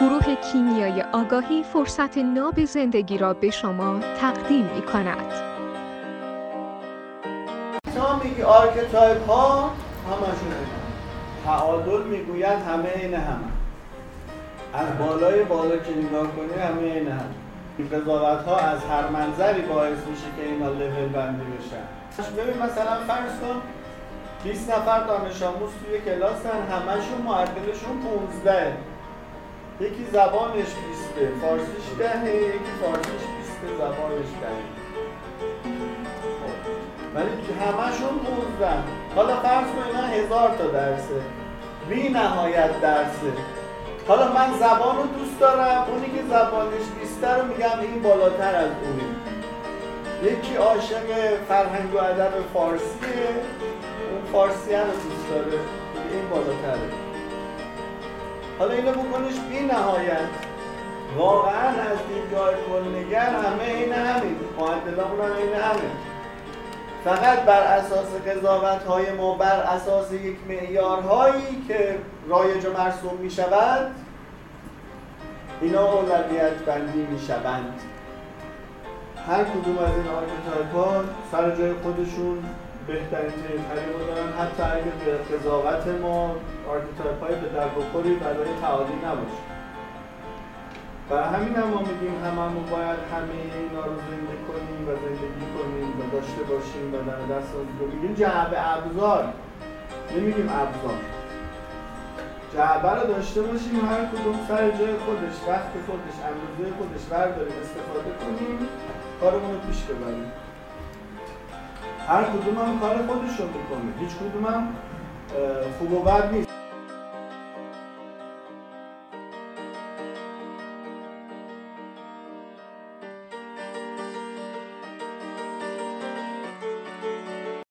گروه کیمیای آگاهی فرصت ناب زندگی را به شما تقدیم می کند. میگی archetype ها همشون تعادل می‌گوید همه این همه. از بالای بالا که نگاه کنی همه این همه. قضاوت ها از هر منظری باعث میشه که اینا لول بندی بشن. ببین مثلا فرض کن 20 نفر دانش آموز توی کلاسن همشون معدلشون 15 یکی زبانش 20 فارسیش دهه یکی فارسیش 20 زبانش دهه. ولی همشون 15 حالا فرض کن اینا هزار تا درسه. بی نهایت درسه. حالا من زبان رو دوست دارم اونی که زبانش 20 رو میگم این بالاتر از اونی یکی عاشق فرهنگ و ادب فارسیه اون فارسی رو دوست داره این بالاتره. حالا اینو بکنش بی نهایت. واقعا از دیدگاه کلنگر همه این همین معدلامون هم این همین فقط بر اساس قضاوت های ما بر اساس یک معیارهایی که رایج و مرسوم می شود اینا اولویت بندی می شوند هر کدوم از این archetype ها سر جای خودشون بهترین رو دارن حتی اگر به قضاوت ما archetype های به در بخوری برای تعالی نباشه. برای همین هم ما میگیم هممون باید همه اینا رو زنده کنیم و زندگی کنیم و داشته باشیم و در دست رو میگیم. جعبه ابزار. نمیگیم ابزار. جعبه رو داشته باشیم هر کدوم سر جای خودش وقت خودش اندازه خودش برداریم استفاده کنیم کارمون رو پیش ببریم. هر کدوم هم کار خودش رو می‌کنه. هیچ کدوم هم خوب و بد نیست.